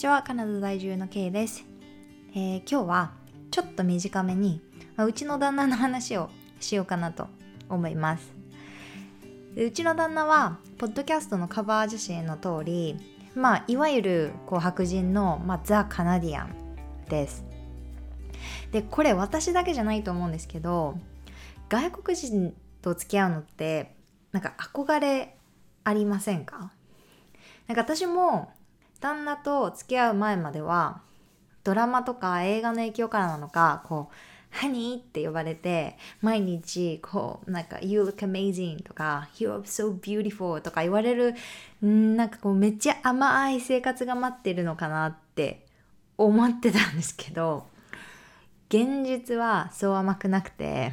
ちは。カナダ在住の K です、えー、今日はちょっと短めに、まあ、うちの旦那の話をしようかなと思います。うちの旦那はポッドキャストのカバー写真の通りまあいわゆるこう白人の、まあ、ザ・カナディアンです。でこれ私だけじゃないと思うんですけど外国人と付き合うのってなんか憧れありませんか？なんか私も旦那と付き合う前まではドラマとか映画の影響からなのかこう「ハニー」って呼ばれて毎日こうなんか「You look amazing」とか「You are so beautiful」とか言われるなんかこうめっちゃ甘い生活が待ってるのかなって思ってたんですけど現実はそう甘くなくて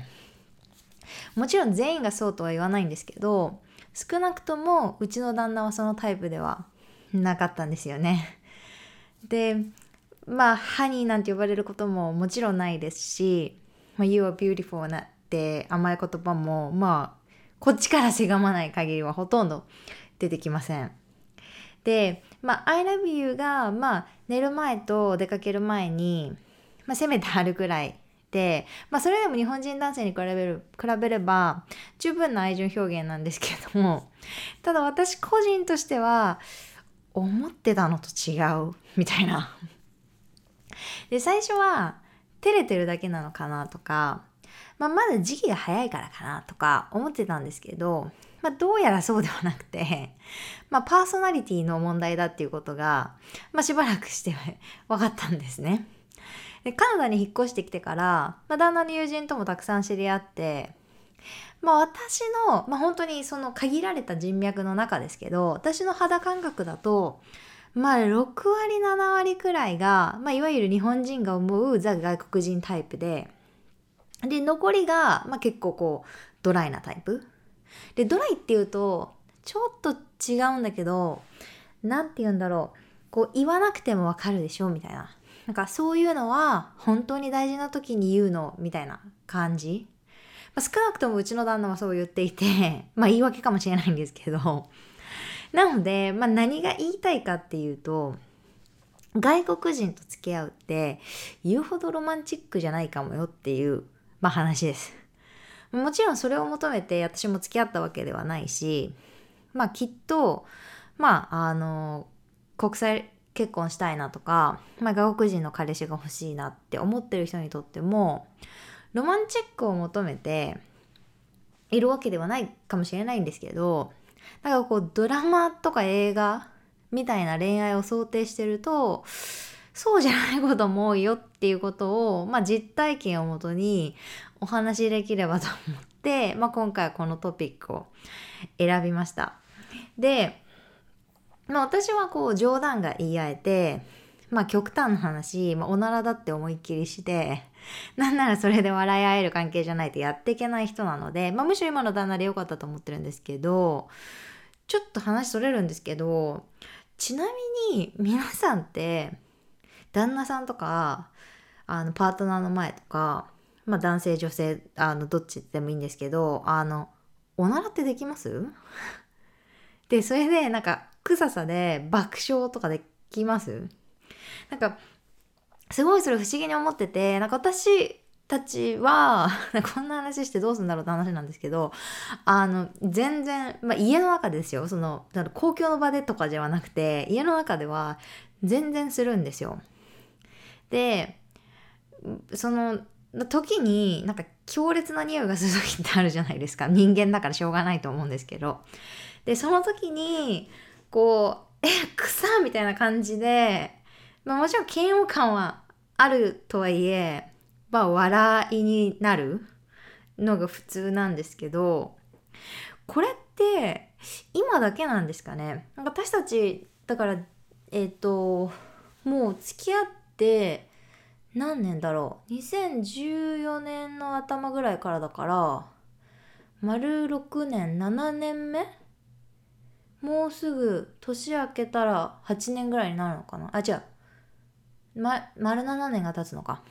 もちろん全員がそうとは言わないんですけど少なくともうちの旦那はそのタイプではなかったんですよね。でまあハニーなんて呼ばれることももちろんないですし「まあ、You are beautiful」なって甘い言葉もまあこっちからせがまない限りはほとんど出てきません。で、まあ、I love you が、まあ、寝る前と出かける前に、まあ、せめてあるくらいで、まあ、それでも日本人男性に比べる比べれば十分な愛情表現なんですけどもただ私個人としては思ってたのと違うみたいな。で最初は照れてるだけなのかなとか、まあ、まだ時期が早いからかなとか思ってたんですけど、まあ、どうやらそうではなくて、まあ、パーソナリティの問題だっていうことが、まあ、しばらくして 分かったんですね。でカナダに引っ越してきてから、まあ、旦那の友人ともたくさん知り合ってまあ私の、まあ、本当にその限られた人脈の中ですけど私の肌感覚だとまあ6割7割くらいが、まあ、いわゆる日本人が思うザ外国人タイプでで残りが、まあ、結構こうドライなタイプ。でドライっていうとちょっと違うんだけど何て言うんだろう。こう言わなくてもわかるでしょ？みたいな。なんかそういうのは本当に大事な時に言うの？みたいな感じ、まあ、少なくともうちの旦那はそう言っていて まあ言い訳かもしれないんですけどなので、まあ、何が言いたいかっていうと外国人と付き合うって言うほどロマンチックじゃないかもよっていう、まあ、話です。もちろんそれを求めて私も付き合ったわけではないしまあきっとまああの国際結婚したいなとか、まあ、外国人の彼氏が欲しいなって思ってる人にとってもロマンチックを求めているわけではないかもしれないんですけどなんかこうドラマとか映画みたいな恋愛を想定してるとそうじゃないことも多いよっていうことを、まあ、実体験をもとにお話しできればと思って、まあ、今回はこのトピックを選びました。でまあ、私はこう冗談が言い合えて、まあ極端な話、まあ、おならだって思いっきりして、なんならそれで笑い合える関係じゃないとやっていけない人なので、まあむしろ今の旦那で良かったと思ってるんですけど、ちょっと話それるんですけど、ちなみに皆さんって、旦那さんとか、あの、パートナーの前とか、まあ男性女性、あの、どっちでもいいんですけど、あの、おならってできます？で、それでなんか臭さで爆笑とかできます？なんか、すごいそれ不思議に思ってて、なんか私たちは、こんな話してどうするんだろうって話なんですけど、あの、全然、まあ家の中ですよ。その、公共の場でとかではなくて、家の中では全然するんですよ。で、その、時になんか強烈な匂いがする時ってあるじゃないですか。人間だからしょうがないと思うんですけど。で、その時に、こう、え、草みたいな感じで、まあもちろん嫌悪感はあるとはいえ、まあ笑いになるのが普通なんですけど、これって今だけなんですかね？なんか私たち、だから、えっ、ー、と、もう付き合って何年だろう ?2014 年の頭ぐらいからだから、丸6年、7年目？もうすぐ年明けたら8年ぐらいになるのかな？あ違う、ま、丸7年が経つのか。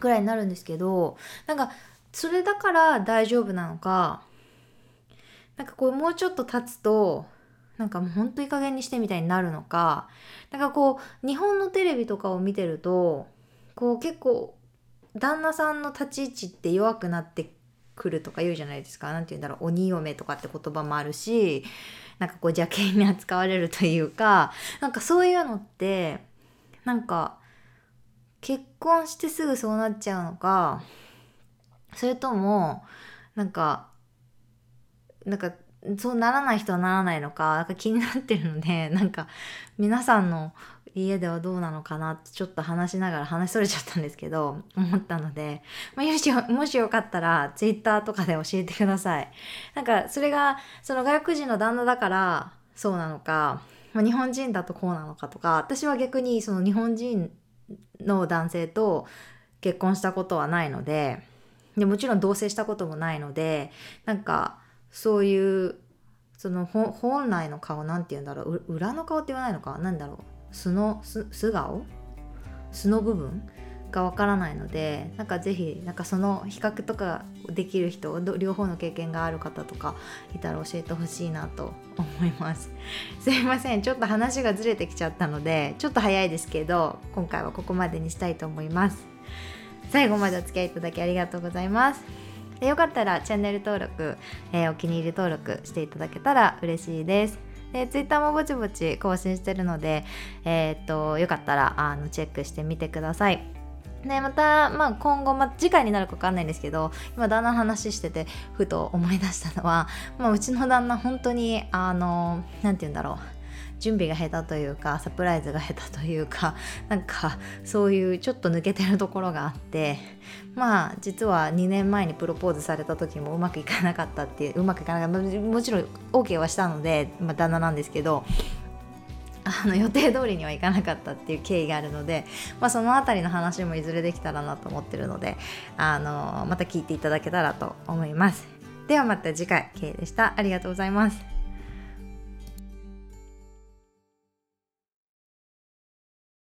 ぐらいになるんですけどなんかそれだから大丈夫なのかなんかこうもうちょっと経つとなんかもうほんといい加減にしてみたいになるのかなんかこう日本のテレビとかを見てるとこう結構旦那さんの立ち位置って弱くなってくるとか言うじゃないですか。何て言うんだろう。鬼嫁とかって言葉もあるしなんかこう邪険に扱われるというかなんかそういうのってなんか結婚してすぐそうなっちゃうのかそれともなんかなんかそうならない人はならないのかなんか気になってるので なんか皆さんの家ではどうなのかなってちょっと話しながら話しそれちゃったんですけど思ったので、まあ、よしもしよかったら Twitter とかで教えてください。なんかそれがその外国人の旦那だからそうなのか、ま、日本人だとこうなのかとか私は逆にその日本人の男性と結婚したことはないのででもちろん同棲したこともないのでなんかそういうその本来の顔なんて言うんだろう裏の顔って言わないのか？なんだろう？素の素顔？素の部分？がわからないのでなんかぜひなんかその比較とかできる人両方の経験がある方とかいたら教えてほしいなと思います。すいません。ちょっと話がずれてきちゃったのでちょっと早いですけど今回はここまでにしたいと思います。最後までお付き合いいただきありがとうございます。でよかったらチャンネル登録、えー、お気に入り登録していただけたら嬉しいです。で Twitter もぼちぼち更新してるので、えー、っとよかったらあのチェックしてみてください。でまた、まあ、今後、まあ、次回になるか分かんないんですけど今旦那の話しててふと思い出したのは、まあ、うちの旦那本当にあの何て言うんだろう。準備が下手というかサプライズが下手というかなんかそういうちょっと抜けてるところがあってまあ実は2年前にプロポーズされた時もうまくいかなかったっていううまくいかなかった。もちろん OK はしたので、まあ、旦那なんですけどあの予定通りにはいかなかったっていう経緯があるので、まあ、その辺りの話もいずれできたらなと思ってるのであのまた聞いていただけたらと思います。ではまた次回 K でした。ありがとうございます。